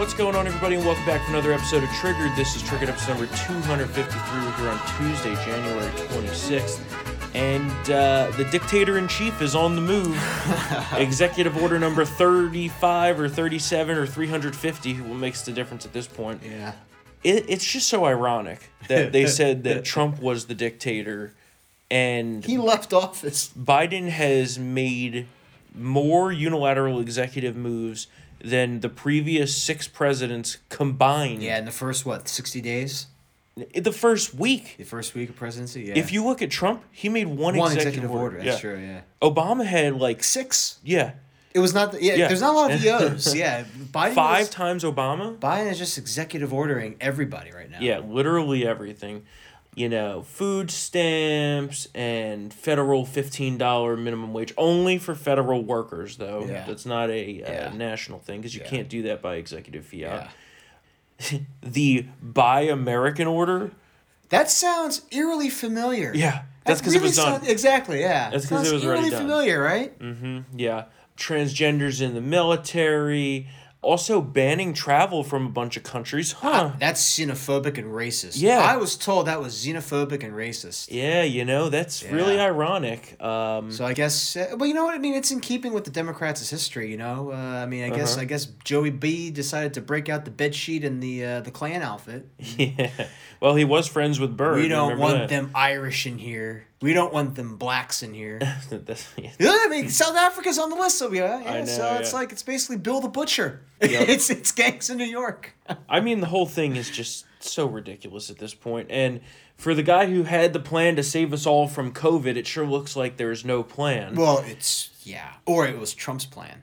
What's going on, everybody, and welcome back to another episode of Triggered. This is Triggered episode number 253. We're here on Tuesday, January 26th. And uh, the dictator in chief is on the move. Executive order number 35 or 37 or 350, what makes the difference at this point? Yeah. It, it's just so ironic that they said that Trump was the dictator and He left office. Biden has made more unilateral executive moves than the previous six presidents combined. Yeah, in the first what, sixty days? The first week. The first week of presidency? Yeah. If you look at Trump, he made one, one executive, executive order, order. that's yeah. true, yeah. Obama had like Six. yeah, It was not the, yeah, Yeah. there's not a lot of EOs. yeah. Biden five was- times Obama. Biden is just executive ordering everybody right now. Yeah, literally everything. You know, food stamps and federal fifteen dollar minimum wage only for federal workers though. Yeah. That's not a Yeah. national thing because you Yeah. can't do that by executive fiat. Yeah. the Buy American order. That sounds eerily familiar. Yeah, that's because it was done. exactly, yeah. That's 'cause Sounds it was already eerily done. familiar, right? Mm-hmm. Yeah, transgenders in the military. Also banning travel from a bunch of countries. Huh. That's xenophobic and racist. Yeah. I was told that was xenophobic and racist. yeah, you know that's really ironic. Um, So I guess, uh, well, you know what I mean. It's in keeping with the Democrats' history. You know, uh, I mean, I guess, Uh-huh. I guess Joey B decided to break out the bed sheet and the uh, the Klan outfit. yeah. Well, he was friends with Byrd. we don't want that? them Irish in here. We don't want them blacks in here. Yeah. Yeah, I mean, South Africa's on the list, so yeah, yeah. Know, so it's like it's basically Bill the Butcher. Yep. it's it's gangs in New York. I mean, the whole thing is just so ridiculous at this point. And for the guy who had the plan to save us all from COVID, it sure looks like there's no plan. Well, it's yeah, or it was Trump's plan.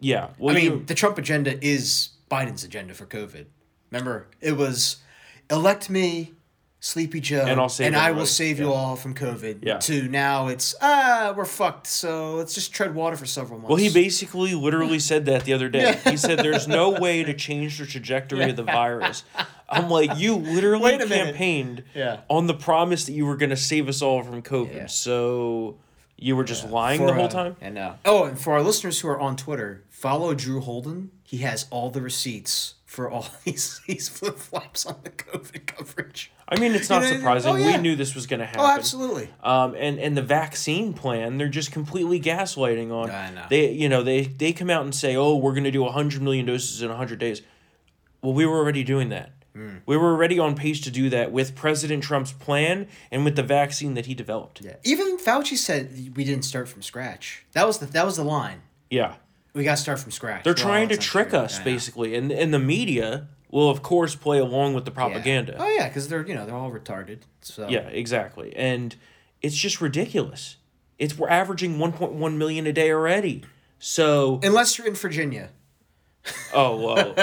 yeah. Well, I mean, you- the Trump agenda is Biden's agenda for COVID. Remember, it was elect me, Sleepy Joe, And I'll save I will save you all from COVID. Yeah. To now, it's ah, we're fucked. So let's just tread water for several months. well, he basically literally said that the other day. He said there's no way to change the trajectory of the virus. I'm like, you literally Wait a minute. campaigned Yeah. on the promise that you were going to save us all from COVID. Yeah. So you were just lying For, the whole uh, time? And uh, oh, and for our listeners who are on Twitter, follow Drew Holden. He has all the receipts for all these these flip flops on the COVID coverage. I mean, it's You not know, surprising. oh, yeah. We knew this was going to happen. Oh, absolutely. Um, and and the vaccine plan, they're just completely gaslighting on. I know. They you know they they come out and say, oh, we're going to do hundred million doses in hundred days. Well, we were already doing that. Hmm. We were already on pace to do that with President Trump's plan and with the vaccine that he developed. Yeah. Even Fauci said we didn't start from scratch. That was the that was the line. Yeah. We got to start from scratch. They're Well, trying to trick true. us, basically, and and the media will of course play along with the Yeah. propaganda. Oh yeah, because they're you know they're all retarded. So Yeah, exactly. And it's just ridiculous. It's we're averaging 1.1 million a day already. So, unless you're in Virginia. oh well.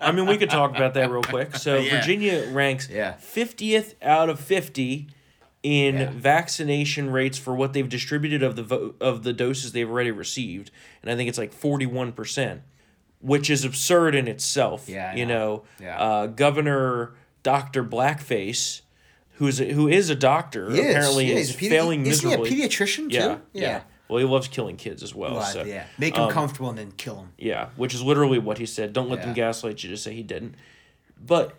I mean, we could talk about that real quick. So, Yeah. Virginia ranks Yeah. 50th out of 50 in Yeah. vaccination rates for what they've distributed of the vo- of the doses they've already received, and I think it's like 41%, which is absurd in itself. Yeah, you know. Yeah. uh, Governor Dr. Blackface who's a, who is a doctor He is. apparently yeah, is he's a pedi- failing Isn't miserably. he a pediatrician too? yeah, Yeah. Well, he loves killing kids as well. Well, so yeah. Make them um, comfortable and then kill them. yeah, which is literally what he said. Don't let them gaslight you to say he didn't. But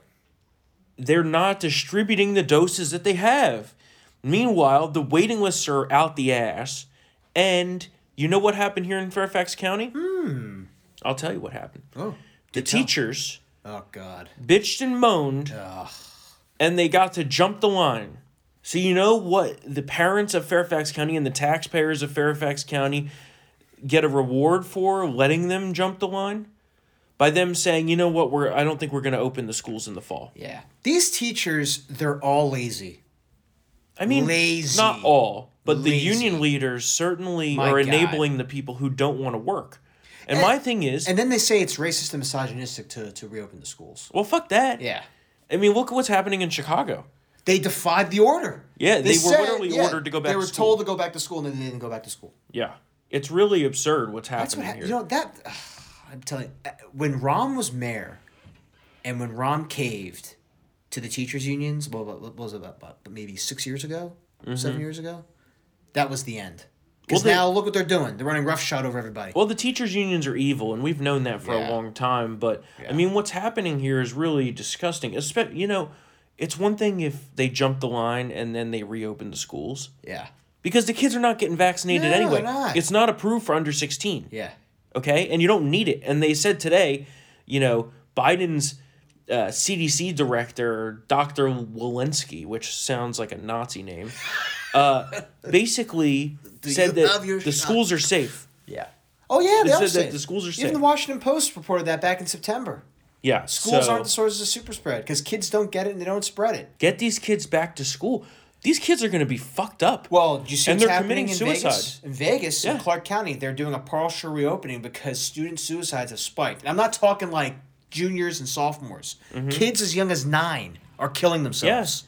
they're not distributing the doses that they have. Meanwhile, the waiting lists are out the ass. And you know what happened here in Fairfax County? Hmm. I'll tell you what happened. Oh. The teachers Oh God. bitched and moaned, Ugh. and they got to jump the line. So you know what the parents of Fairfax County and the taxpayers of Fairfax County get a reward for letting them jump the line? By them saying, you know what, we're I don't think we're gonna open the schools in the fall. Yeah. These teachers, they're all lazy. I mean Lazy. not all, but the union leaders certainly My are God. enabling the people who don't want to work. And, my thing is And then they say it's racist and misogynistic to, to reopen the schools. well fuck that. Yeah. I mean look at what's happening in Chicago. They defied the order. Yeah, they were literally ordered to go back to school. They to were school. told to go back to school and then they didn't go back to school. Yeah. It's really absurd what's That's what happening here. You know that I'm telling you, uh, when Rahm was mayor, and when Rahm caved to the teachers' unions, well, what what was it about, maybe six years ago, Mm-hmm. seven years ago, that was the end. Because Well, now look what they're doing. They're running roughshod over everybody. Well, the teachers' unions are evil, and we've known that for Yeah. a long time. But Yeah. I mean, what's happening here is really disgusting. Espe- you know, it's one thing if they jump the line and then they reopen the schools yeah. because the kids are not getting vaccinated No, anyway. not. It's not approved for under sixteen. Yeah. okay and you don't need it and they said today you know biden's uh, cdc director dr walensky which sounds like a nazi name uh, basically said you love that your the shot? schools are safe Yeah. Oh yeah, they They are said that safe. the schools are safe. Even safe. the Washington Post reported that back in September. yeah Schools so aren't the sources of super spread because kids don't get it and they don't spread it. get these kids back to school these kids are going to be fucked up Well, do you see And what's they're happening committing in Vegas? suicide. In Vegas, in Yeah. Clark County, they're doing a partial reopening because student suicides have spiked. And I'm not talking like juniors and sophomores. Mm-hmm. Kids as young as nine are killing themselves. Yes.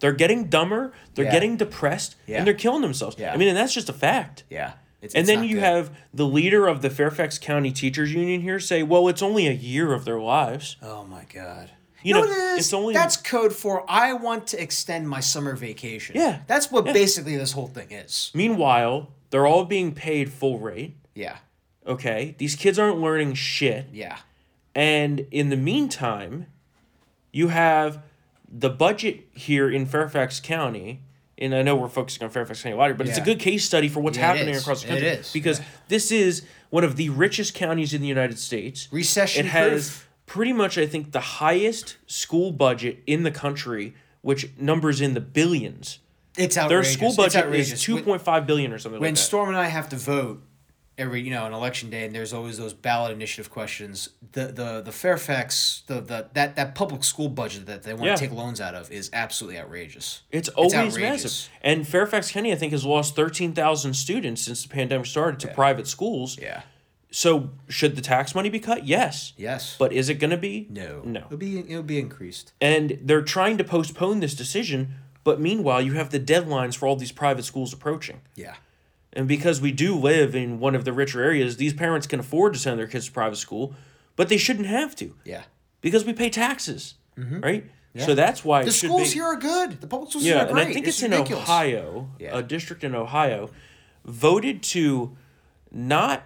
they're getting dumber they're Yeah. getting depressed Yeah. and they're killing themselves Yeah. i mean and that's just a fact Yeah. It's, And it's then you good. have the leader of the Fairfax County Teachers Union here say, "Well, it's only a year of their lives." Oh my god. You know, know, what it is? it's only- that's code for I want to extend my summer vacation. Yeah. That's what Yeah. basically this whole thing is. Meanwhile, they're all being paid full rate. Yeah. Okay, these kids aren't learning shit, Yeah. And in the meantime, you have the budget here in Fairfax County. And I know we're focusing on Fairfax County Lottery, but it's a good case study for what's Yeah, happening across the country. is. because Yeah. this is one of the richest counties in the United States. Recession it has proof. pretty much i think the highest school budget in the country which numbers in the billions It's outrageous. their school budget is 2.5 billion or something when like that Storm and I have to vote every you know an election day, and there's always those ballot initiative questions. The the the Fairfax the, the that that public school budget that they want Yeah. to take loans out of is absolutely outrageous. it's always outrageous. massive and fairfax county i think has lost 13000 students since the pandemic started to private schools Yeah. so should the tax money be cut yes Yes. but is it going to be no. no It'll be it'll be increased. and they're trying to postpone this decision but meanwhile you have the deadlines for all these private schools approaching Yeah. And because we do live in one of the richer areas, these parents can afford to send their kids to private school, but they shouldn't have to Yeah. because we pay taxes, mm-hmm. right? Yeah. So that's why The it should schools be. here are good. The public schools yeah, here are and. I think it's, in. Ohio, Yeah. a district in Ohio, voted to not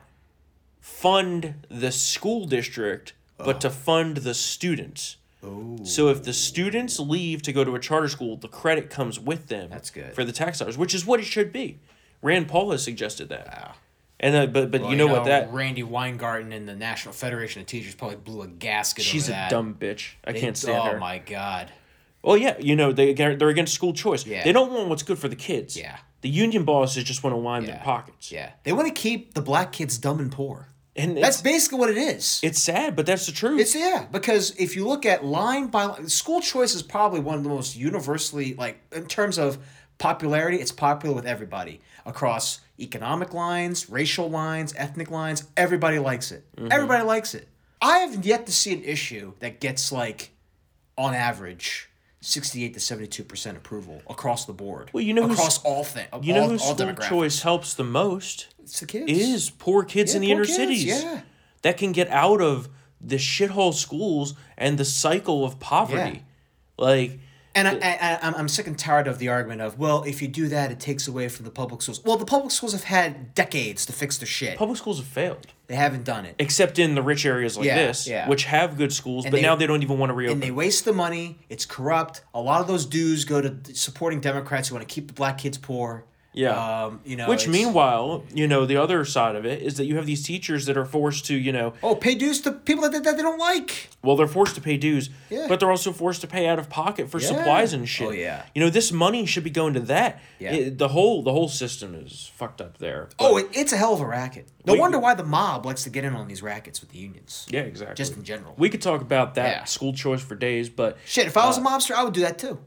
fund the school district, but to oh. fund the students. Oh. So if the students oh. leave to go to a charter school, the credit comes with them. That's good. for the tax dollars, which is what it should be. Rand Paul has suggested that. Wow. And uh, but but Well, you know what that Randi Weingarten and the National Federation of Teachers probably blew a gasket. she's a that. dumb bitch. I They- can't stand oh her. my god. Well, yeah, you know they they're against school choice. Yeah. They don't want what's good for the kids. Yeah. The union bosses just want to line their pockets. Yeah. They want to keep the black kids dumb and poor. And That's basically what it is. it's sad, but that's the truth. It's yeah, because if you look at line by line, school choice is probably one of the most universally like in terms of popularity. It's popular with everybody across economic lines, racial lines, ethnic lines. Everybody likes it. Mm-hmm. Everybody likes it. I have yet to see an issue that gets like, on average. 68 to 72 percent approval across the board. Well, you know across all things. you know all, who all school choice helps the most It's the kids. is poor kids Yeah, in the inner kids, cities. yeah. That can get out of the shithole schools and the cycle of poverty. Like And I, I, I'm, I'm sick and tired of the argument of, well, if you do that, it takes away from the public schools. Well, the public schools have had decades to fix their shit. public schools have failed. They haven't done it. Except in the rich areas like Yeah, this, yeah. which have good schools, but they- now they don't even want to reopen. And they waste the money. It's corrupt. A lot of those dues go to supporting Democrats who want to keep the black kids poor. Yeah. Um, you know, Which meanwhile, you know, the other side of it is that you have these teachers that are forced to, you know, Oh, pay dues to people that, that they don't like. well, they're forced to pay dues, Yeah. but they're also forced to pay out of pocket for Yeah. supplies and shit. Oh, yeah. You know, this money should be going to that. Yeah. It- the whole the whole system is fucked up there. Oh, it, it's a hell of a racket. No We- wonder why the mob likes to get in on these rackets with the unions. yeah, exactly. Just in general. we could talk about that Yeah. school choice for days, but Shit, if I was a mobster, I would do that too.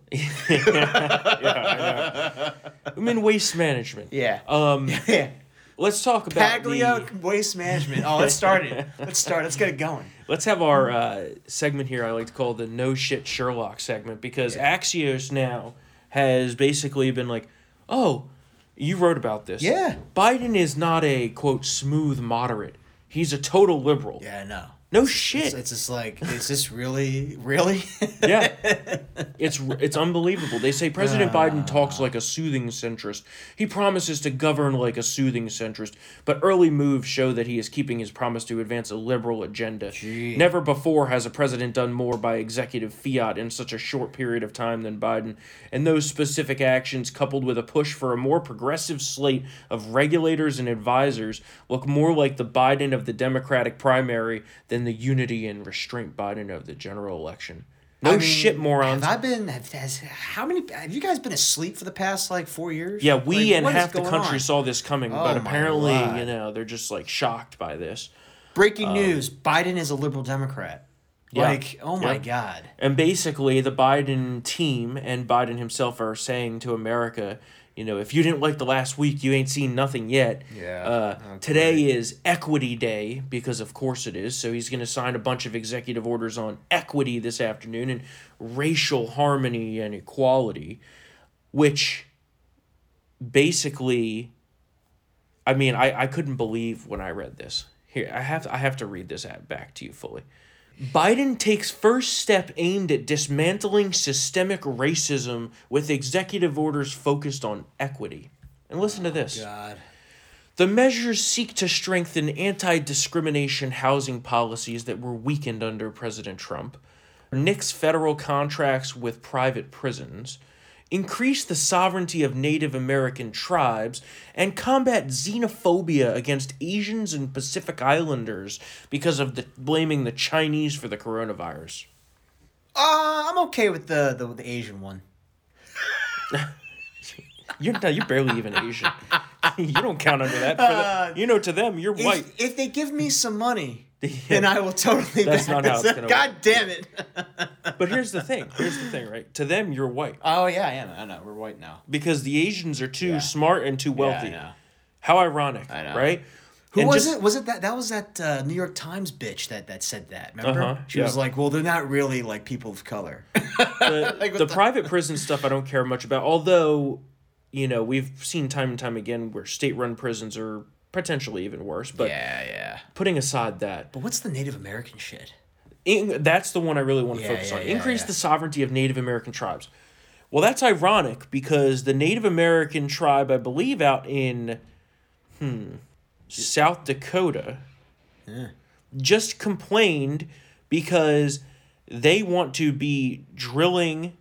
I'm in waste management. Yeah. Um, yeah. let's talk about Paglia the, Waste Management. Oh, let's start it. Let's start. Let's get it going. Let's have our uh, segment here. I like to call the no shit Sherlock segment because Axios now has basically been like, oh, you wrote about this. Yeah. Biden is not a quote smooth moderate. He's a total liberal. Yeah, I know. No shit. it's just like, is this really, really? yeah, it's it's unbelievable. They say President ah. Biden talks like a soothing centrist. He promises to govern like a soothing centrist, but early moves show that he is keeping his promise to advance a liberal agenda. Gee. Never before has a president done more by executive fiat in such a short period of time than Biden, and those specific actions, coupled with a push for a more progressive slate of regulators and advisors, look more like the Biden of the Democratic primary than the unity and restraint Biden of the general election. No I mean, shit, morons. Have I been? Have, has, how many? Have you guys been asleep for the past like four years? yeah, we Like, and half the country on? saw this coming, Oh but apparently, God. you know, they're just like shocked by this. Breaking um, news: Biden is a liberal Democrat. Yeah. Like, oh my Yeah. god. And basically, the Biden team and Biden himself are saying to America, you know, if you didn't like the last week, you ain't seen nothing yet. Yeah. Uh, Oh, today is Equity Day, because of course it is. So he's going to sign a bunch of executive orders on equity this afternoon and racial harmony and equality, which basically, I mean, I, I couldn't believe when I read this. Here, I have I have to read this back to you fully. Biden takes first step aimed at dismantling systemic racism with executive orders focused on equity. And listen to oh, this. God. The measures seek to strengthen anti discrimination housing policies that were weakened under President Trump, nix federal contracts with private prisons, increase the sovereignty of Native American tribes, and combat xenophobia against Asians and Pacific Islanders because of the blaming the Chinese for the coronavirus. Uh, I'm okay with the the, the Asian one. You're you're barely even Asian. you don't count under that. The, you know, to them, you're If, white. if they give me some money, then I will totally. That's not how it's gonna God work. damn it. But here's the thing. Here's the thing, right? To them, you're white oh yeah, yeah, I know. We're white now. because the Asians are too Yeah. smart and too wealthy. Yeah, I know. How ironic, I know. right? Who And was just- it? Was it that? That was that uh, New York Times bitch that that said that. Remember? Uh-huh, She was yeah. like, "Well, they're not really like people of color." The, what the the- private prison stuff, I don't care much about. Although, you know, we've seen time and time again where state-run prisons are potentially even worse. But yeah, yeah. putting aside that, But what's the Native American shit? in, that's the one I really want to Yeah, focus yeah, on. yeah, Increase the sovereignty of Native American tribes. Well, that's ironic because the Native American tribe, I believe, out in hmm, South Dakota, just complained because they want to be drilling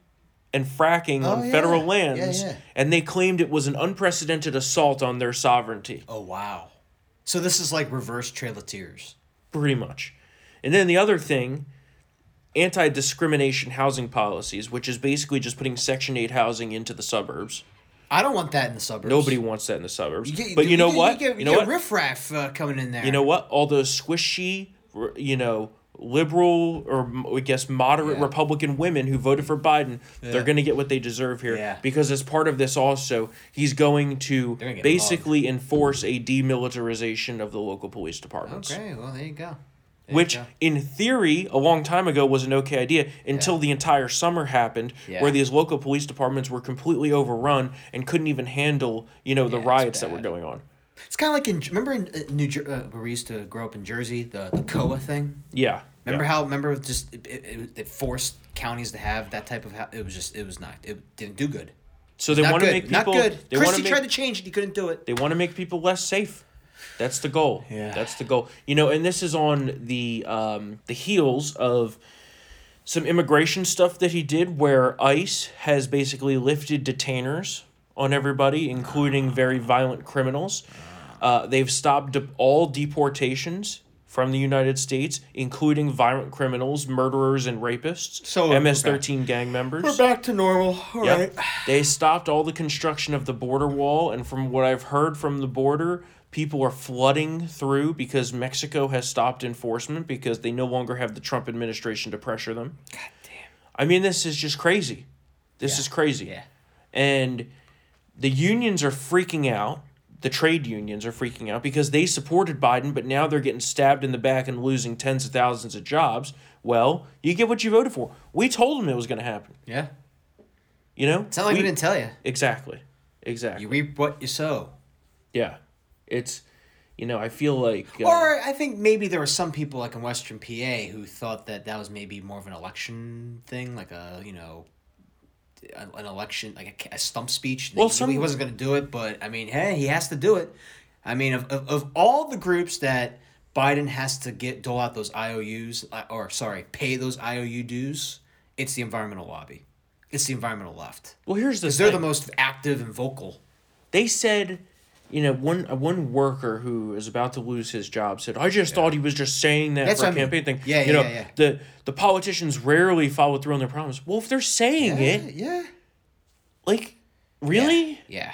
and fracking Oh, on yeah. federal lands, yeah. and they claimed it was an unprecedented assault on their sovereignty. Oh wow. So this is like reverse Trail of Tears. pretty much. And then the other thing, anti discrimination housing policies, which is basically just putting Section 8 housing into the suburbs. I don't want that in the suburbs. Nobody wants that in the suburbs. get- but you know get- what? You, get, you know what? riffraff uh, coming in there. You know what? All those squishy, you know, liberal or I guess moderate Yeah. Republican women who voted for Biden, they're going to get what they deserve here. Yeah. Because as part of this, also, he's going to basically enforce a demilitarization of the local police departments. Okay, well there you go. There you which go. in theory a long time ago was an okay idea until Yeah. the entire summer happened Yeah. where these local police departments were completely overrun and couldn't even handle you know the Yeah, riots that were going on It's kind of like in remember in uh, New Jer- uh, where we used to grow up in Jersey, the the COAH thing. yeah Remember yeah. how remember it just it, it, it forced counties to have that type of it was just it was not it didn't do good. so they Not want to make people not good. they want Christie to tried to change it, he couldn't do it. they want to make people less safe that's the goal Yeah. that's the goal you know and this is on the um the heels of some immigration stuff that he did where ICE has basically lifted detainers on everybody, including very violent criminals. Uh, they've stopped de- all deportations from the United States, including violent criminals, murderers, and rapists. So, MS 13 gang members. We're back to normal. All Yep. right. They stopped all the construction of the border wall, and from what I've heard from the border, people are flooding through because Mexico has stopped enforcement because they no longer have the Trump administration to pressure them. God damn. I mean, this is just crazy. This Yeah. is crazy. Yeah. And the unions are freaking out. The trade unions are freaking out because they supported Biden, but now they're getting stabbed in the back and losing tens of thousands of jobs. Well, you get what you voted for. We told them it was going to happen. Yeah. You know? It's not like we, didn't tell you. Exactly. Exactly. You reap what you sow. Yeah. It's You know, I feel like. Uh, Or I think maybe there were some people like in Western PA who thought that that was maybe more of an election thing, like a you know, a- an election like a, a stump speech. Well, he, some- he wasn't going to do it, but I mean, hey, he has to do it. I mean, of, of, of all the groups that Biden has to get dole out those IOUs, uh, or sorry, pay those IOU dues, it's the environmental lobby, it's the environmental left. well, here's the they're the most active and vocal. they said you know one uh, one worker who is about to lose his job said i just thought he was just saying that That's for a what I mean. campaign thing. Yeah, you yeah, know yeah, yeah. the the politicians rarely follow through on their promise well if they're saying it yeah, like really? Yeah,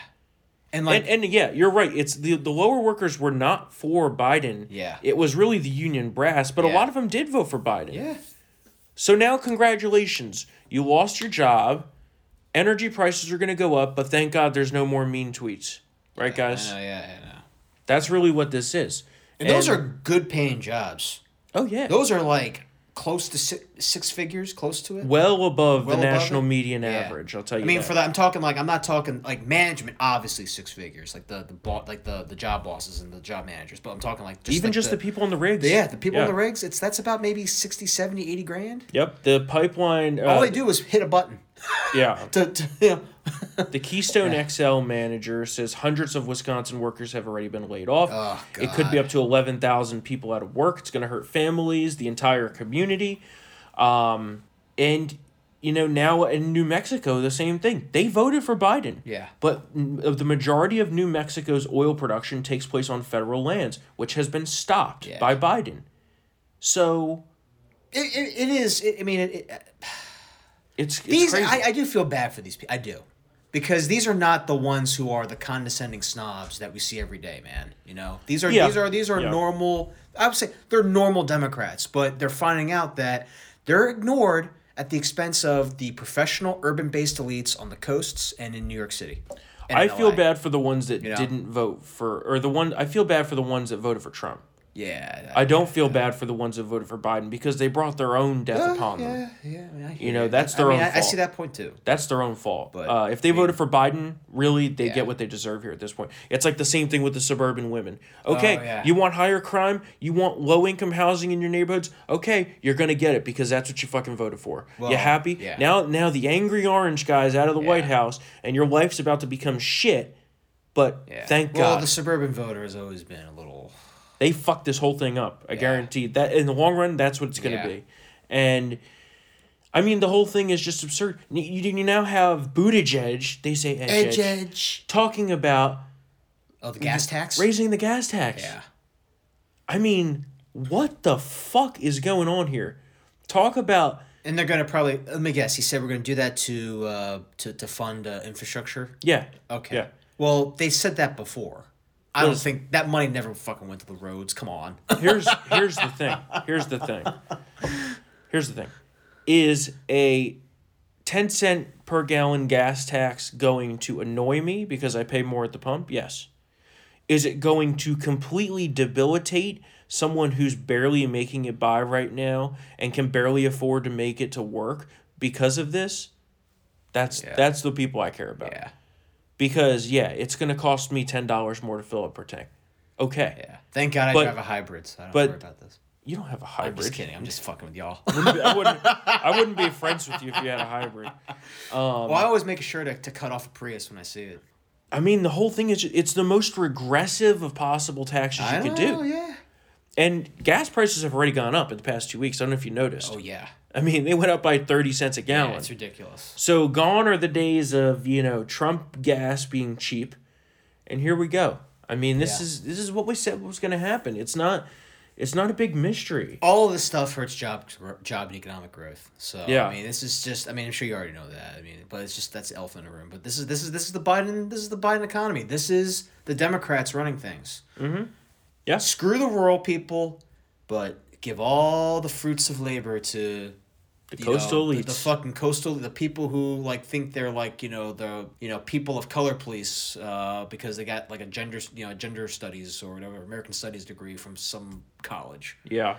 and like and, and yeah you're right. It's the the lower workers were not for biden. Yeah. it was really the union brass but a lot of them did vote for biden. Yeah. so now congratulations. You lost your job. Energy prices are going to go up but thank god there's no more mean tweets right guys I know, yeah, I know. that's really what this is And those are good paying jobs. oh yeah Those are like close to six, six figures, close to it. well above Well the above national it? median Yeah. average. I'll tell you. I mean, that. for that, I'm talking like I'm not talking like management. Obviously, six figures, like the the bo- like the the job bosses and the job managers. But I'm talking like just even like just the, people on the rigs. Yeah, the people Yeah. on the rigs. It's that's about maybe 60, 70, 80 grand. Yep, the pipeline. Uh, All they do is hit a button. Yeah, To, to know. the Keystone XL manager says hundreds of Wisconsin workers have already been laid off. Oh, It could be up to eleven thousand people out of work. It's going to hurt families, the entire community, um, and you know now in New Mexico the same thing. They voted for Biden. Yeah. But mm, the majority of New Mexico's oil production takes place on federal lands, which has been stopped Yeah. by Biden. So It, it, it is. It, I mean, it, it, it's, it's these crazy. I, I do feel bad for these people. I do. Because these are not the ones who are the condescending snobs that we see every day, man. You know, these are Yeah. these are these are Yeah. normal. I would say they're normal Democrats, but they're finding out that they're ignored at the expense of the professional urban-based elites on the coasts and in New York City. I feel bad for the ones that You know? didn't vote for, or the one. I feel bad for the ones that voted for Trump. Yeah, I don't feel bad for the ones that voted for Biden because they brought their own death upon them. yeah, yeah. I mean, I You know, that's I their mean, own I, I see that point too. That's their own fault. But, uh, if they I mean- voted for Biden, really, they Yeah. get what they deserve here at this point. It's like the same thing with the suburban women. Okay, Oh, yeah. you want higher crime, you want low income housing in your neighborhoods. Okay, you're gonna get it because that's what you fucking voted for. Well, you happy? yeah. Now, now the angry orange guy's out of the White House, and your life's about to become shit. But Yeah. thank well, God Well, the suburban voter has always been a little. They fucked this whole thing up. I guarantee that in the long run, that's what it's going to Yeah. be. And I mean, the whole thing is just absurd. You, you now have Buttigieg, they say edge, edge, Edge, edge. talking about Oh, the gas tax. raising the gas tax. Yeah. I mean, what the fuck is going on here? Talk about And they're gonna probably let me guess. He said we're gonna do that to uh, to to fund uh, infrastructure. yeah. Okay. Yeah. Well, they said that before. I don't think that money never fucking went to the roads. Come on. Here's here's the thing. Here's the thing. Here's the thing. Is a 10 cent per gallon gas tax going to annoy me because I pay more at the pump? Yes. Is it going to completely debilitate someone who's barely making it by right now and can barely afford to make it to work because of this? That's Yeah. that's the people I care about. yeah. Because yeah, it's going to cost me $10 more to fill up per tank. Okay. Yeah. Thank God I But- drive a hybrid, so I don't but- worry about this. You don't have a I'm hybrid. just kidding. I'm just fucking with y'all. wouldn't be- I wouldn't. I wouldn't be friends with you if you had a hybrid. Um, well, I always make sure to, to cut off a Prius when I see it. I mean, the whole thing is it's the most regressive of possible taxes you I could know, do. yeah. And gas prices have already gone up in the past two weeks. I don't know if you noticed. Oh yeah. I mean, they went up by thirty cents a Yeah, gallon. it's ridiculous. so gone are the days of you know Trump gas being cheap, and here we go. I mean, this Yeah. is this is what we said was going to happen. It's not. It's not a big mystery. All of this stuff hurts job job and economic growth. So Yeah. I mean, this is just. I mean, I'm sure you already know that. I mean, but it's just that's the elephant in the room. But this is this is this is the Biden. This is the Biden economy. This is the Democrats running things. Mm-hmm. Yeah. Screw the rural people, but give all the fruits of labor to The coastal know, elites. the, the fucking coastal, the people who like think they're like you know the you know people of color police uh, because they got like a gender you know gender studies or whatever American studies degree from some college. yeah.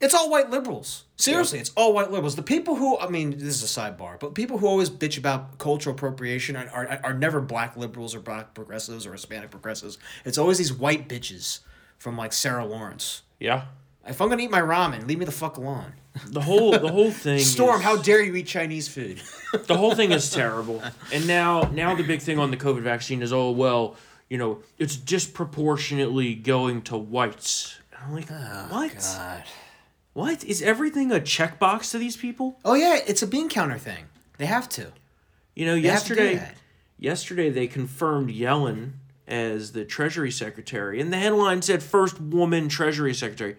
It's all white liberals. Seriously, it's all white liberals. The people who I mean, this is a sidebar, but people who always bitch about cultural appropriation are, are, are never black liberals or black progressives or Hispanic progressives. It's always these white bitches from like Sarah Lawrence. Yeah. If I'm gonna eat my ramen, leave me the fuck alone. The whole the whole thing. Storm, is- how dare you eat Chinese food? the whole thing is terrible. And now now the big thing on the COVID vaccine is oh well, you know, it's disproportionately going to whites. And I'm like, oh, what? God. What is everything a checkbox to these people? Oh yeah, it's a bean counter thing. They have to. You know, They have to do yesterday yesterday they confirmed Yellen as the Treasury Secretary, and the headline said first woman Treasury Secretary.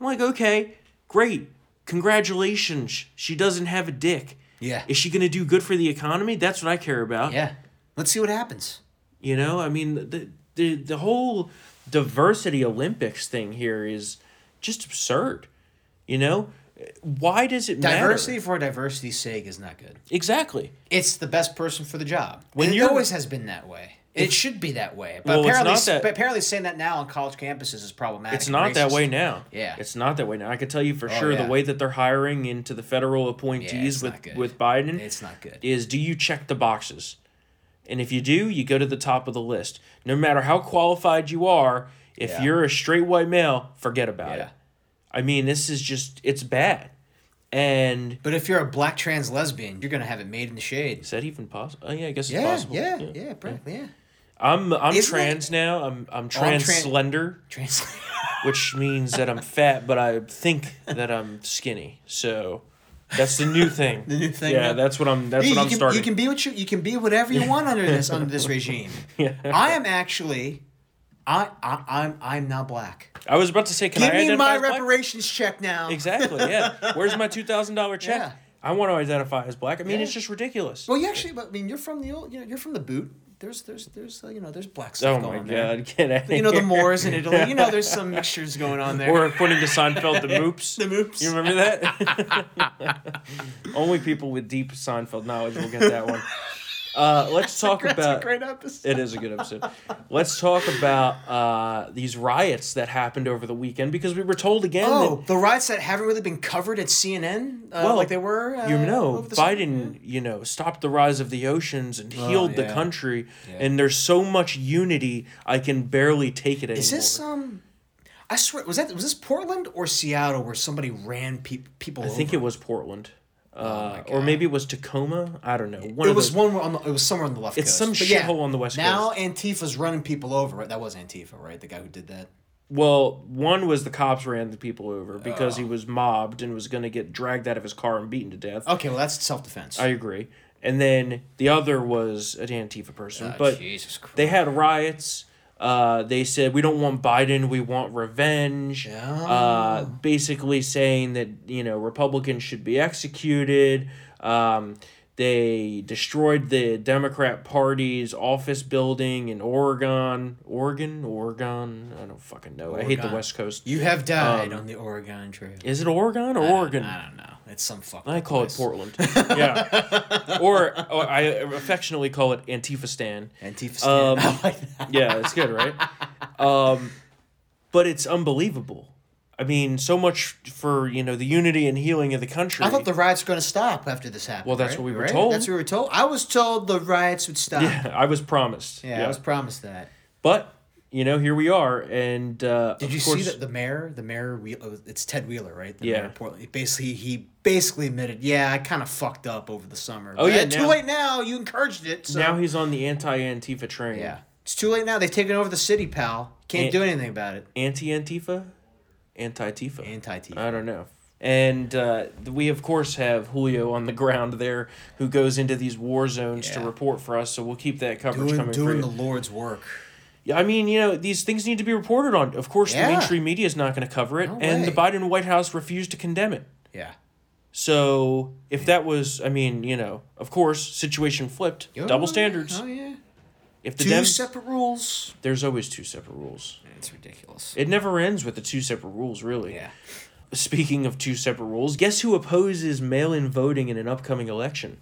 I'm like, okay, great, congratulations. She doesn't have a dick. Yeah. Is she going to do good for the economy? That's what I care about. Yeah. Let's see what happens. You know, I mean, the the the whole diversity Olympics thing here is just absurd. You know, why does it matter? Diversity for diversity's sake is not good. Exactly. It's the best person for the job. When And it always has been that way. It should be that way. But Well, it's apparently, not that- but apparently saying that now on college campuses is problematic. It's not that way now. Yeah. It's not that way now. I can tell you for Oh, sure yeah. the way that they're hiring into the federal appointees it's with with Biden It's not good. is do you check the boxes? And if you do, you go to the top of the list. No matter how qualified you are, if Yeah. you're a straight white male, forget about Yeah. it. I mean, this is just it's bad. And But if you're a black trans lesbian, you're gonna have it made in the shade. is that even possible? Oh yeah, I guess it's Yeah, possible. yeah, yeah, yeah, yeah. I'm I'm Isn't trans now. I'm I'm oh, I'm trans tran- slender, Trans. which means that I'm fat, but I think that I'm skinny. So that's the new thing. The new thing, Yeah, that's what I'm. That's you, what you I'm can, starting. you can be what you you can be whatever you want under this under this regime. Yeah. I am actually, I, I I'm I'm not black. I was about to say, can Give I me my as black? reparations check now. Exactly. Yeah. Where's my two thousand dollar check? Yeah. I want to identify as black. I mean, Yeah. it's just ridiculous. Well, you actually, but I mean, you're from the old, you know, you're from the boot. There's, there's, there's, uh, you know, there's black oh stuff my going on there. god! Get out You know, the. Moors in Italy. You know, there's some mixtures going on there. Or according to Seinfeld, the moops. the moops. You remember that? Only people with deep Seinfeld knowledge will get that one. Uh, let's talk about. a great episode. It is a good episode. Let's talk about uh, these riots that happened over the weekend because we were told again Oh, that the riots that haven't really been covered at CNN, uh, Well, like they were. Uh, you know? Biden, you know, stopped the rise of the oceans and healed the yeah. country, Yeah. and there's so much unity I can barely take it anymore. Is this um? I swear, was that was this Portland or Seattle where somebody ran pe- people? I think it was Portland, uh, my or maybe it was Tacoma. I don't know. One it was those- one on the, it was somewhere on the left It's coast. some But shithole on the West now Coast. Antifa's running people over. Right? That was Antifa, right? The guy who did that. Well, one was the cops ran the people over because Oh. he was mobbed and was going to get dragged out of his car and beaten to death. Okay, well that's self defense. I agree. And then the other was an Antifa person. but Jesus Christ. they had riots. Uh, they said we don't want Biden, we want revenge. Uh, basically saying that you know Republicans should be executed. Um, they destroyed the Democrat Party's office building in Oregon, Oregon, Oregon. I don't fucking know. I hate the West Coast. You have died Um, on the Oregon Trail. Is it Oregon or I Oregon? I don't know. It's some fuck. I call it Portland. yeah. Or, or I affectionately call it Antifistan. Antifa. Um, stand. I like. Yeah, it's good, right? Um, but it's unbelievable. I mean, so much for you know the unity and healing of the country. I thought the riots were going to stop after this happened. Well, that's right? what we were Right? told. That's what we were told. I was told the riots would stop. Yeah, yeah, I was promised. Yeah, I was promised that. but you know, here we are, and uh, Did you course, see that the mayor, the mayor, uh, it's Ted Wheeler, right? The Yeah. Mayor of Portland. Basically, he basically admitted, yeah, I kind of fucked up over the summer. Oh, yeah, too late now. You encouraged it. So. now he's on the anti-Antifa train. yeah, it's too late now. They've taken over the city, pal. Can't An- do anything about it. Anti-Antifa, anti-Tifa. Anti-Tifa. I don't know. And uh, we, of course, have Julio on the ground there who goes into these war zones to report for us. So we'll keep that coverage doing coming doing the. Lord's work. Yeah, I mean, you know, these things need to be reported on. Of course, Yeah. the mainstream media is not going to cover it, No and the. Biden White House refused to condemn it. Yeah. So if that was, I mean, you know, of course, situation flipped, double Oh, standards. Oh yeah. If the Two separate rules. there's always two separate rules. It's ridiculous. It never ends with the two separate rules, really. yeah. Speaking of two separate rules, guess who opposes mail-in voting in an upcoming election?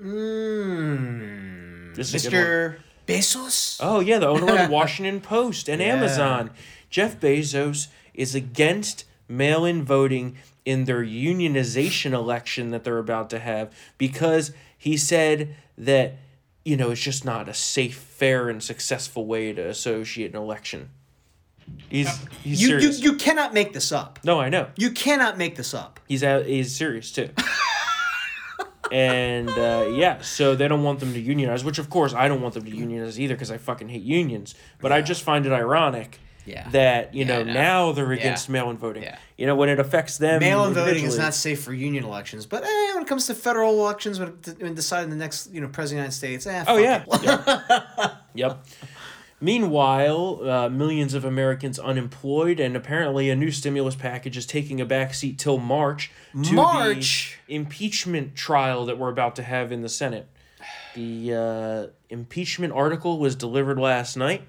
Hmm. This is a good Mr. Bezos. Oh yeah, the owner of the Washington Post and Yeah. Amazon. Jeff Bezos is against mail-in voting in their unionization election that they're about to have because he said that you know it's just not a safe, fair, and successful way to associate an election. He's he's You, you serious. you cannot make this up. no, I know. You cannot make this up. He's out. He's serious too. and uh, yeah, so they don't want them to unionize, which of course I don't want them to unionize either because I fucking hate unions. But I just find it ironic Yeah. that you Yeah, know I know. now they're against Yeah. mail-in voting. Yeah. You know when it affects them. Mail-in voting is not safe for union elections, but eh, when it comes to federal elections, when, when deciding the next you know president of the United States, eh, Oh yeah. it. yep. yep. Meanwhile, uh, millions of Americans unemployed, and apparently a new stimulus package is taking a backseat till March to March? the impeachment trial that we're about to have in the Senate. The uh, impeachment article was delivered last night,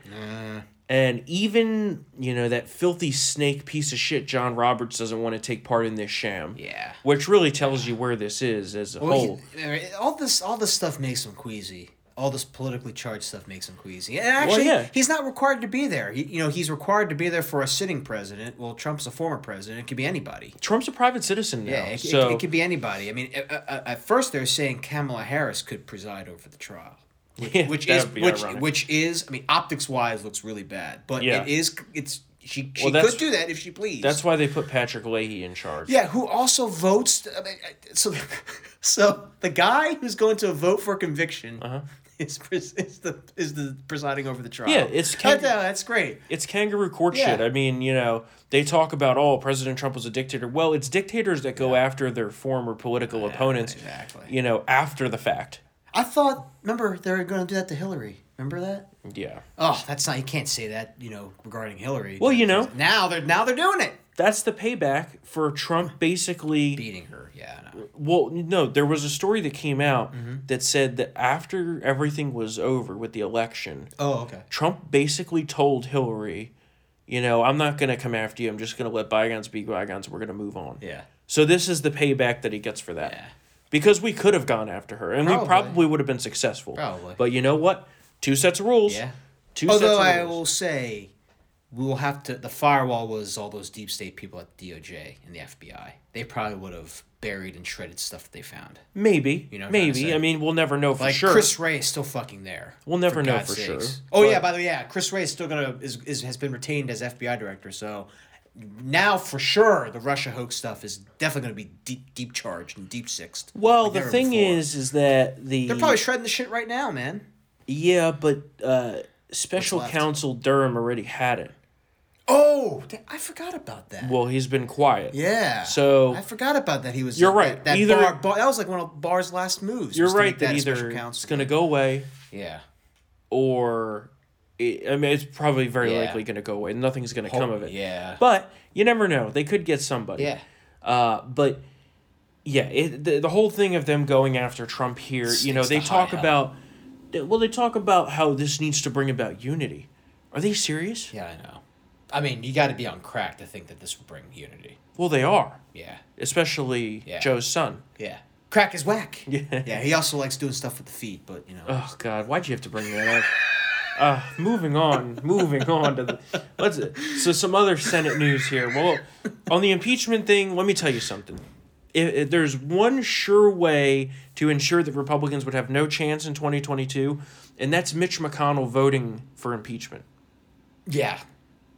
and even you know that filthy snake piece of shit John Roberts doesn't want to take part in this sham. Yeah. which really tells you where this is as a Well, whole. he- all this all this stuff makes him queasy. All this politically charged stuff makes him queasy. And actually, yeah. he's not required to be there. He, you know, he's required to be there for a sitting president. Well, Trump's a former president. It could be anybody. Trump's a private citizen now, Yeah, it, it- so it, could be anybody. I mean, at, at- at first they're saying Kamala Harris could preside over the trial, Yeah, which is which ironic. which is. I mean, optics wise, looks really bad, but Yeah. it is. It's she. She Well, could do that if she pleased. That's why they put Patrick Leahy in charge. Yeah, who also votes? I mean, so, so the guy who's going to vote for conviction is, pres- is the is the presiding over the trial. Uh-huh. Yeah, it's That- kind of- that's great. It's kangaroo court Yeah. shit. I mean, you know, they talk about oh, President Trump was a dictator. Well, it's dictators that go after their former political opponents. exactly. You know, after the fact. I thought. Remember, they were going to do that to Hillary. Remember that? Yeah. Oh, that's not. You can't say that. You know, regarding Hillary. Well, you know. now they're now they're doing it. That's the payback for Trump basically Beating her. Yeah. Know. Well, no, there was a story that came out Mm-hmm. that said that after everything was over with the election, Oh, okay. Trump basically told Hillary, you know, I'm not going to come after you. I'm just going to let bygones be bygones. We're going to move on. Yeah. So this is the payback that he gets for that. Yeah. Because we could have gone after her and we Probably. probably would have been successful. Probably. But you know what? Two sets of rules. Yeah. Two Although sets of I will say, we will have to. The firewall was all those deep state people at the DOJ and the FBI. They probably would have buried and shredded stuff that they found. Maybe. You know what I'm trying to maybe. I mean, we'll never know for Like sure. Chris Wray is still fucking there. We'll never know God's for sure, Oh but- yeah, by the way, yeah, Chris Wray is still gonna is, is has been retained as FBI director. So now for sure, the Russia hoax stuff is definitely gonna be deep deep charged and deep sixed. well, like the thing before. is, is that the they're probably shredding the shit right now, man. yeah, but uh, special counsel Durham already had it. Oh, I forgot about that. Well, he's been quiet. Yeah. So- I forgot about that. He was. You're right. That, Either- Barr, Barr- that was like one of Barr's last moves. You're right make that either it's going to go away Yeah. or I mean it's probably very Yeah. likely going to go away. Nothing's going to come of it. Yeah. But you never know. They could get somebody. Yeah. Uh, but yeah, it, the, the whole thing of them going after Trump here, you know, they talk about well, they talk about how this needs to bring about unity. Are they serious? Yeah, I know. I mean, you got to be on crack to think that this will bring unity. Well, they are, Yeah. especially Yeah. Joe's son. Yeah. Crack is whack. Yeah. Yeah. He also likes doing stuff with the feet, but you know. Oh God, why'd you have to bring that up? Uh, moving on, moving on to the let's so some other Senate news here. Well, on the impeachment thing, let me tell you something. If, if there's one sure way to ensure that Republicans would have no chance in 2022, and that's Mitch McConnell voting for impeachment. yeah.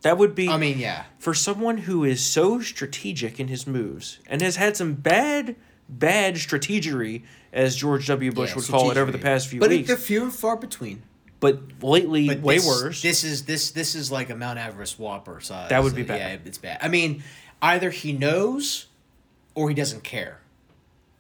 That would be I mean, yeah. for someone who is so strategic in his moves and has had some bad, bad strategery, as George W. Bush Yeah, would call it over the past few but weeks. they're few and far between. But lately, But way this, worse. This is this this is like a Mount Everest Whopper size. That would be bad. Yeah, it's bad. I mean, either he knows, or he doesn't care.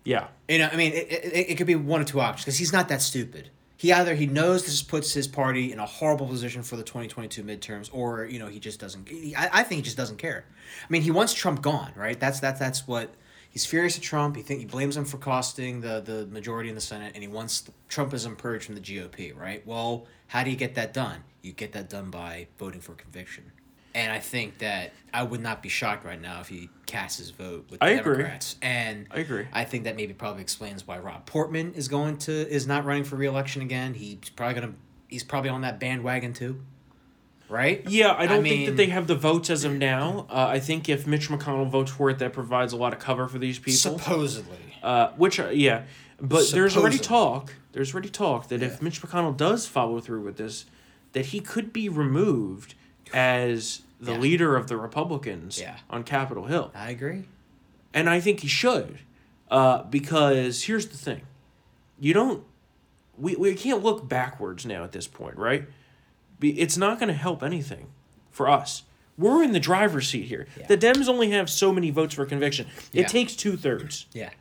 yeah. You know, I mean, it, it, it could be one of two options because he's not that stupid. He either he knows this puts his party in a horrible position for the 2022 midterms, or you know he just doesn't. He, I, I think he just doesn't care. I mean, he wants Trump gone, right? That's that's that's what he's furious at Trump. He think he blames him for costing the the majority in the Senate, and he wants Trumpism purged from the GOP, right? Well, how do you get that done? You get that done by voting for conviction. And I think that I would not be shocked right now if he casts his vote with the I agree. And I agree. I think that maybe probably explains why Rob Portman is going to is not running for reelection again. He's probably gonna he's probably on that bandwagon too, right? Yeah, I don't think mean- that they have the votes as of now. Uh, I think if Mitch McConnell votes for it, that provides a lot of cover for these people. Supposedly, Uh, which, uh, yeah, but there's already Supposedly. talk. There's already talk that Yeah. if Mitch McConnell does follow through with this, that he could be removed as the Yeah. leader of the Republicans Yeah. on Capitol Hill. I agree. And I think he should. Uh, because here's the thing. You don't we, we can't look backwards now at this point, right? Be, it's not going to help anything for us. We're in the driver's seat here. Yeah. The Dems only have so many votes for conviction. It Yeah. takes two thirds. Yeah.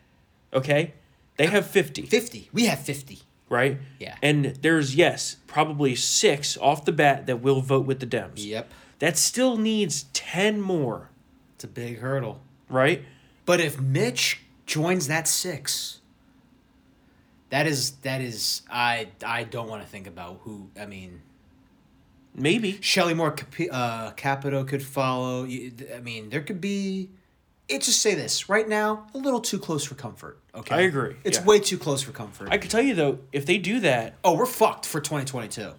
Okay, they have fifty, 50. We have 50. right? Yeah. And there's yes, probably six off the bat that will vote with the Dems. Yep. That still needs ten more, It's a big hurdle. right? But if Mitch joins that six, that is that is I I don't want to think about who I mean Maybe. Shelley Moore uh, Capito could follow. I mean there could be. It just say this right now a little too close for comfort. Okay, I agree, It's yeah. way too close for comfort. I could tell you though, if they do that, oh, we're fucked for twenty twenty two.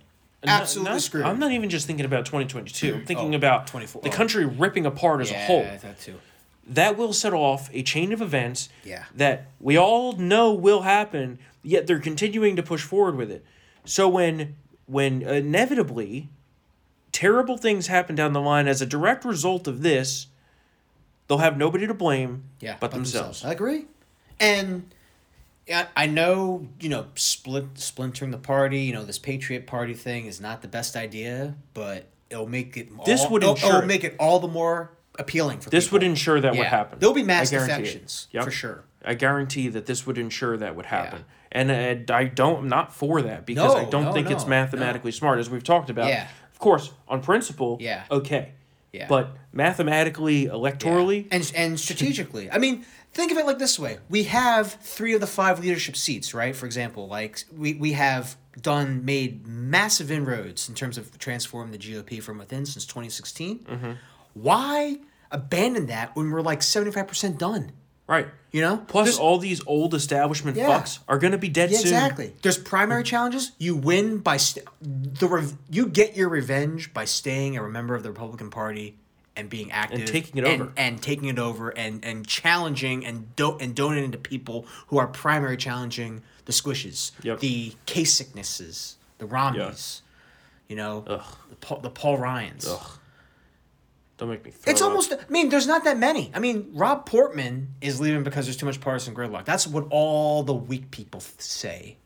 Absolutely not- screwed. I'm not even just thinking about 2022. I'm thinking Oh, about 24 the oh. country ripping apart as a yeah, whole. that too. That will set off a chain of events Yeah. that we all know will happen, yet they're continuing to push forward with it. So when when inevitably terrible things happen down the line as a direct result of this, they'll have nobody to blame Yeah, but, themselves. I agree. And yeah, I know you know split splintering the party. You know this Patriot Party thing is not the best idea, but it'll make it. This would ensure it'll it. make it all the more appealing for This people. would ensure that would happen. There'll be mass I guarantee defections Yep. for sure. I guarantee that this would ensure that would happen. Yeah. And uh, I don't, I'm not for that because I don't no, think it's no, mathematically smart, as we've talked about. Yeah. Of course, on principle, Yeah. okay. Yeah. But mathematically, electorally, and and strategically. I mean, think of it like this way: we have three of the five leadership seats, right? For example, like we we have done made massive inroads in terms of transforming the GOP from within since 2016. Mm-hmm. Why abandon that when we're like 75 percent done? Right. You know, Plus, There's- all these old establishment Yeah. fucks are going to be dead Yeah, soon. exactly. There's primary mm. challenges. You win by st- the rev- you get your revenge by staying a member of the Republican Party and being active and taking it and, over. and taking it over and and challenging and do- and donating to people who are primary challenging the squishes, Yep. the Kasicknesses, the Romneys, you know, Ugh. the Paul, the Paul Ryans. Ugh. Don't make me. Throw It's up. almost. I mean, there's not that many. I mean, Rob Portman is leaving because there's too much partisan gridlock. That's what all the weak people say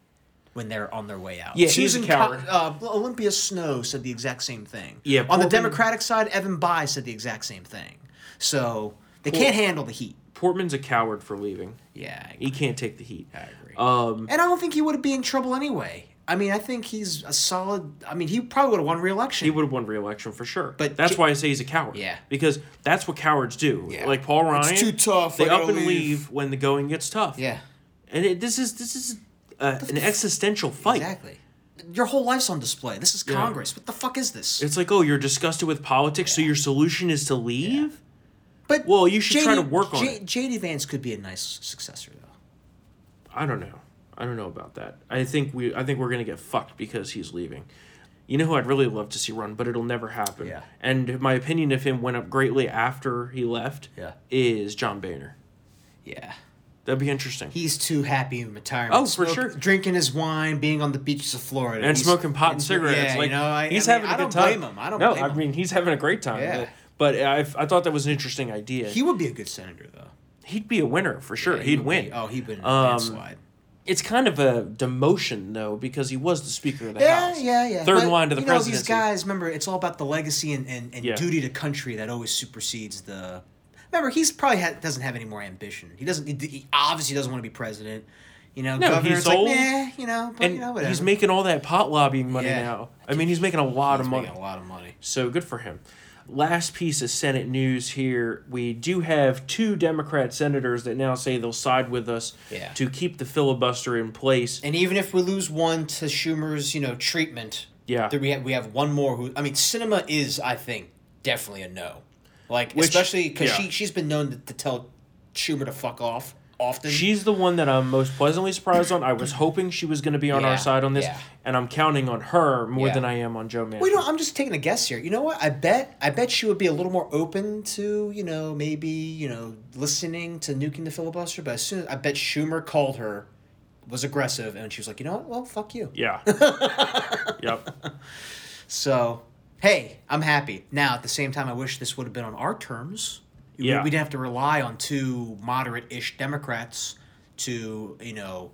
when they're on their way out. Yeah, he's a Co- coward. uh, Olympia Snowe said the exact same thing. Yeah, on the Democratic side, Evan Bayh said the exact same thing. So they can't handle the heat. Portman's a coward for leaving. Yeah, He can't take the heat. I agree. Um, and I don't think he would be in trouble anyway. I mean, I think he's a solid. I mean, he probably would have won re-election. he would have won re-election for sure. But that's J- why I say he's a coward. Yeah. Because that's what cowards do. Yeah. Like Paul Ryan. It's too tough, They up and leave. leave when the going gets tough. yeah, And it, this is this is uh, an existential fight. exactly. Your whole life's on display. This is Yeah. Congress. What the fuck is this? It's like, oh, you're disgusted with politics, so your solution is to leave. But Well, you should try to work on J- it. JD Vance could be a nice successor, though. I don't know. I don't know about that. I think we. I think we're gonna get fucked because he's leaving. You know who I'd really love to see run, but it'll never happen. Yeah. And my opinion of him went up greatly after he left. Yeah. Is John Boehner. Yeah, That'd be interesting. he's too happy in retirement. Oh, for sure. Drinking his wine, being on the beaches of Florida, and He's- smoking pot and cigarettes. Yeah, like you know, I, he's I mean, having a I good don't time. blame him. I don't no, I him. mean he's having a great time. Yeah. But I, I thought that was an interesting idea. he would be a good senator, though. He'd be a winner for sure. Yeah, he He'd win. be- oh, he'd win Um, landslide. It's kind of a demotion though because he was the speaker of the Yeah, house. yeah, yeah. Third But, in line to the you know, presidency. These guys, remember, it's all about the legacy and, and, and Yeah. duty to country that always supersedes the. Remember, he's probably ha- doesn't have any more ambition. He doesn't. He, he obviously doesn't want to be president. You know, No, governor's he's like, old, nah, you know, but and you know, whatever. he's making all that pot lobbying money Yeah. now. I mean, he's making a lot He's of money. a lot of money. So good for him. Last piece of Senate news here. We do have two Democrat senators that now say they'll side with us Yeah. to keep the filibuster in place. And even if we lose one to Schumer's, you know, treatment, Yeah. we have we have one more who. I mean, Sinema is, I think, definitely a no. Like, Which- especially because yeah. she she's been known to, to tell Schumer to fuck off often. She's the one that I'm most pleasantly surprised on. I was hoping she was going to be on Yeah, our side on this, yeah. and I'm counting on her more Yeah. than I am on Joe Man. Well, you know, I'm just taking a guess here. You know what? I bet I bet she would be a little more open to, you know, maybe, you know, listening to nuking the filibuster, but as soon as I bet Schumer called her, was aggressive, and she was like, you know what? Well, fuck you. yeah. yep. So hey, I'm happy. Now, at the same time, I wish this would have been on our terms. Yeah. We'd have to rely on two moderate-ish Democrats to, you know,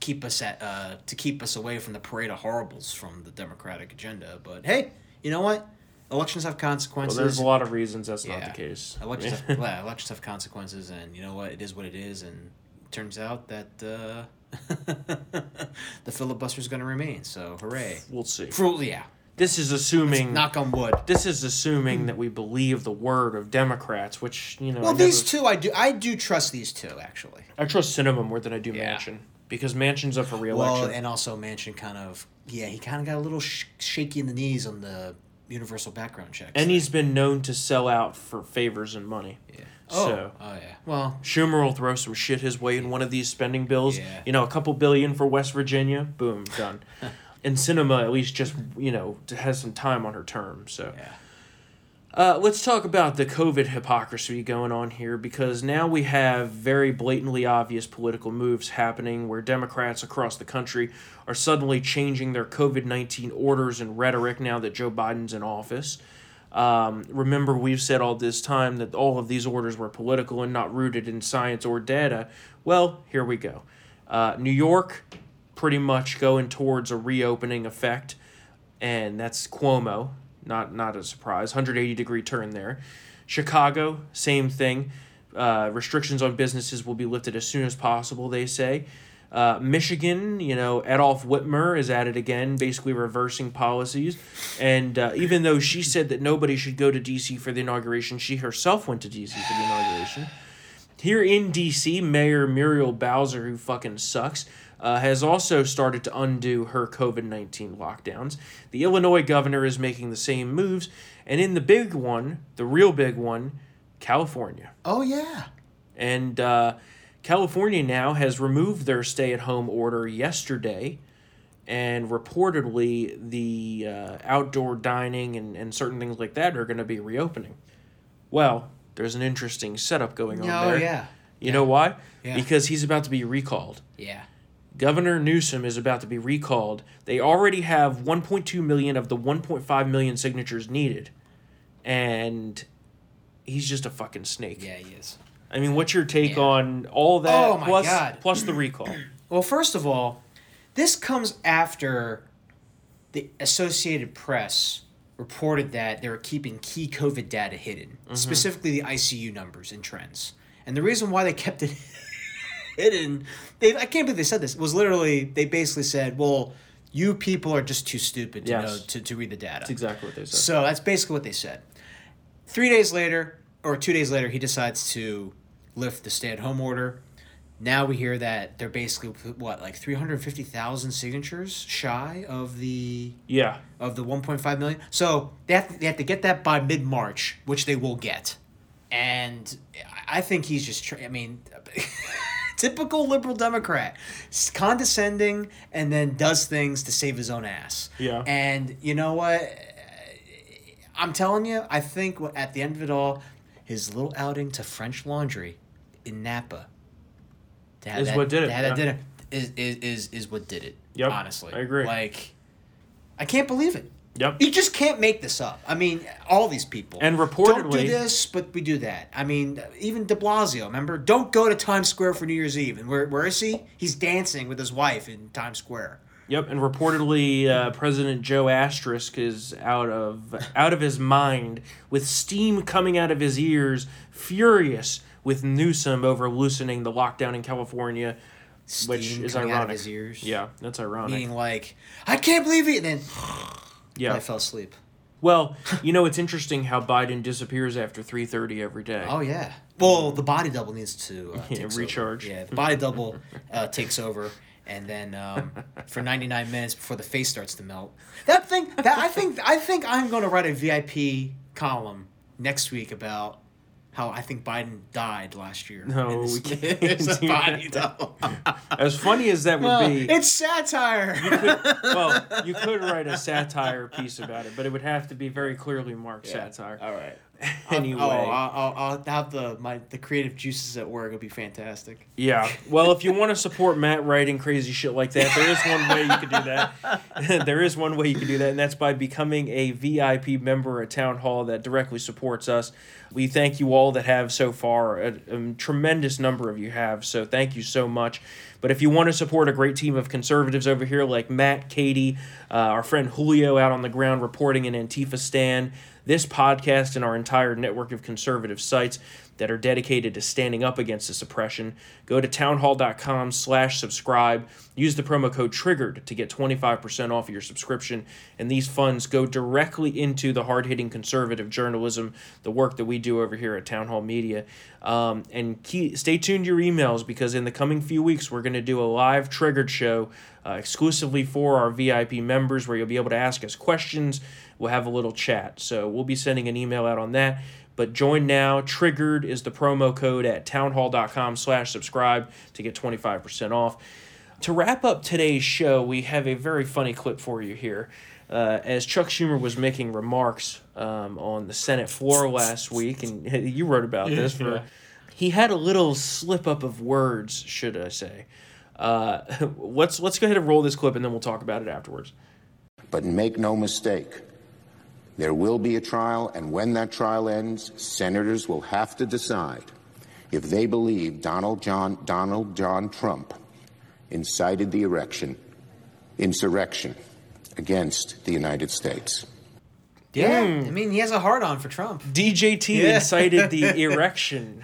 keep us at uh, to keep us away from the parade of horribles from the Democratic agenda. But hey, you know what? Elections have Well, consequences. there's a lot of reasons that's not the case. Elections, have, yeah, elections have consequences, and you know what? It is what it is, and it turns out that uh, the filibuster is going to remain. So, hooray! we'll see. For, yeah, This is assuming knock on wood. this is assuming that we believe the word of Democrats, which you know. Well, never- these two, I do, I do trust these two actually. I trust Sinema more than I do Yeah. Manchin because Manchin's up for reelection. Well, and also Mansion kind of, yeah, he kind of got a little sh- shaky in the knees on the universal background checks. and he's been known to sell out for favors and money. yeah. Oh, So oh yeah. Well, Schumer will throw some shit his way in one of these spending bills. Yeah. You know, a couple billion for West Virginia. Boom, done. and Sinema at least just you know has some time on her term. So yeah. uh, let's talk about the COVID hypocrisy going on here because now we have very blatantly obvious political moves happening where Democrats across the country are suddenly changing their COVID 19 orders and rhetoric now that Joe Biden's in office. Um, remember, we've said all this time that all of these orders were political and not rooted in science or data. Well, here we go. Uh, New York, pretty much going towards a reopening effect, and that's Cuomo. Not not a surprise. 180 degree turn there. Chicago, same thing. Uh, restrictions on businesses will be lifted as soon as possible. They say. Uh, Michigan, you know, Adolf Whitmer is at it again, basically reversing policies. And uh, even though she said that nobody should go to D.C. for the inauguration, she herself went to D.C. for the inauguration. Here in D.C., Mayor Muriel Bowser, who fucking sucks, uh, has also started to undo her COVID 19 lockdowns. The Illinois governor is making the same moves. And in the big one, the real big one, California. Oh yeah. And uh, California now has removed their stay at home order yesterday. And reportedly, the uh, outdoor dining and, and certain things like that are going to be reopening. Well, there's an interesting setup going on Oh there. Oh, yeah. You know why? Yeah. Because he's about to be recalled. Yeah. Governor Newsom is about to be recalled. They already have 1.2 million of the 1.5 million signatures needed. And he's just a fucking snake. Yeah, he is. I mean, what's your take Yeah. on all that Oh my plus God. plus the recall? Well, first of all, this comes after the Associated Press reported that they were keeping key COVID data hidden, mm-hmm. specifically the ICU numbers and trends. And the reason why they kept it hidden, they I can't believe they said this. It Was literally they basically said, "Well, you people are just too stupid to Yes. know to, to read the data." That's exactly what they said. So that's basically what they said. Three days later, or two days later, he decides to lift the stay-at-home order. Now we hear that they're basically what, like three hundred fifty thousand signatures shy of the yeah. of the one point five million. So they have to, they have to get that by mid March, which they will get. And I think he's just. Tr- I mean. Typical liberal Democrat, condescending, and then does things to save his own ass. Yeah. And you know what? Uh, I'm telling you, I think at the end of it all, his little outing to French Laundry in Napa to have Is that, what did it, to have that yeah. dinner is, is, is, is what did it. Yep, Honestly. I agree. Like, I can't believe it. Yep. You just can't make this up. I mean, all these people. And reportedly. Don't do this, but we do that. I mean, even de Blasio, remember? Don't go to Times Square for New Year's Eve. And where, where is he? He's dancing with his wife in Times Square. Yep, and reportedly, uh, President Joe Asterisk is out of out of his mind, with steam coming out of his ears, furious with Newsom over loosening the lockdown in California, which is ironic. out of his ears. Yeah, that's ironic. Meaning, like, I can't believe it. And then yeah. I fell asleep. Well, you know, it's interesting how Biden disappears after three thirty every day. Oh yeah. Well, the body double needs to uh, Yeah, recharge. Over. Yeah, the body double uh, takes over, and then um, for ninety nine minutes before the face starts to melt. That thing. That I think. I think I'm going to write a VIP column next week about how I think Biden died last year. No, we can't it's a do body that. As funny as that would Well, be, it's satire. well, you could write a satire piece about it, but it would have to be very clearly marked satire. All right. anyway. Oh, I'll, I'll, I'll have the my the creative juices at work. It'll be fantastic. Yeah. Well, if you want to support Matt writing crazy shit like that, there is one way you could do that. there is one way you can do that, and that's by becoming a VIP member at Town Hall that directly supports us. We thank you all that have so far. A, a tremendous number of you have, so thank you so much. But if you want to support a great team of conservatives over here like Matt, Katie, uh, our friend Julio out on the ground reporting in Antifa stand, this podcast and our entire network of conservative sites that are dedicated to standing up against this oppression. Go to townhall.com slash subscribe. Use the promo code TRIGGERED to get 25% off of your subscription. And these funds go directly into the hard-hitting conservative journalism, the work that we do over here at Town Hall Media. Um, and key, stay tuned to your emails because in the coming few weeks, we're going to do a live Triggered show uh, exclusively for our VIP members where you'll be able to ask us questions. We'll have a little chat. So we'll be sending an email out on that. But join now. Triggered is the promo code at townhall.com slash subscribe to get 25% off. To wrap up today's show, we have a very funny clip for you here. Uh, as Chuck Schumer was making remarks um, on the Senate floor last week, and you wrote about this, for, Yeah. he had a little slip up of words, should I say. Uh, let's let's go ahead and roll this clip, and then we'll talk about it afterwards. But make no mistake, there will be a trial, and when that trial ends, senators will have to decide if they believe Donald John, Donald John Trump incited the erection, insurrection against the United States. Yeah, I mean he has a hard on for Trump. DJT Yeah. incited the erection.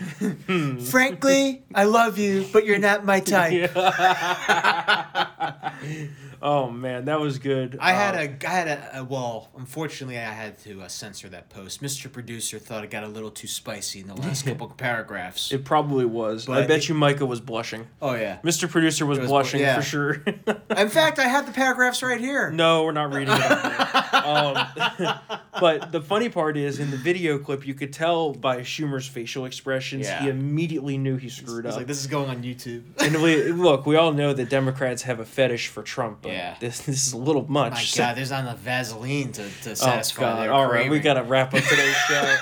Hmm. Frankly, I love you, but you're not my type. Oh man, that was good. I Uh, had a, I had a, a well. Unfortunately, I had to uh, censor that post. Mr. Producer thought it got a little too spicy in the last couple paragraphs. It probably was. I bet it- you Micah was blushing. oh yeah. Mr. Producer was, was bl- blushing yeah. for sure. In fact, I have the paragraphs right here. no, we're not reading it. Um, but the funny part is, in the video clip, you could tell by Schumer's facial expressions, yeah. he immediately knew he screwed It's up. like this is going on YouTube. and we, look, we all know that Democrats have a fetish for Trump. But Yeah. This this is a little much. My So- God, there's not enough Vaseline to, to satisfy Oh satisfy God! their All right, we gotta wrap up today's show.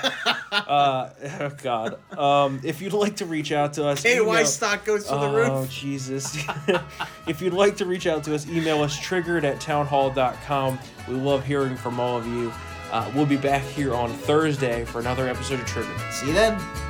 uh, oh God! Um, if you'd like to reach out to us, Hey, why email- stock goes to the roof. Oh? Jesus! if you'd like to reach out to us, email us triggered at townhall.com. We love hearing from all of you. Uh, we'll be back here on Thursday for another episode of Triggered. See you then.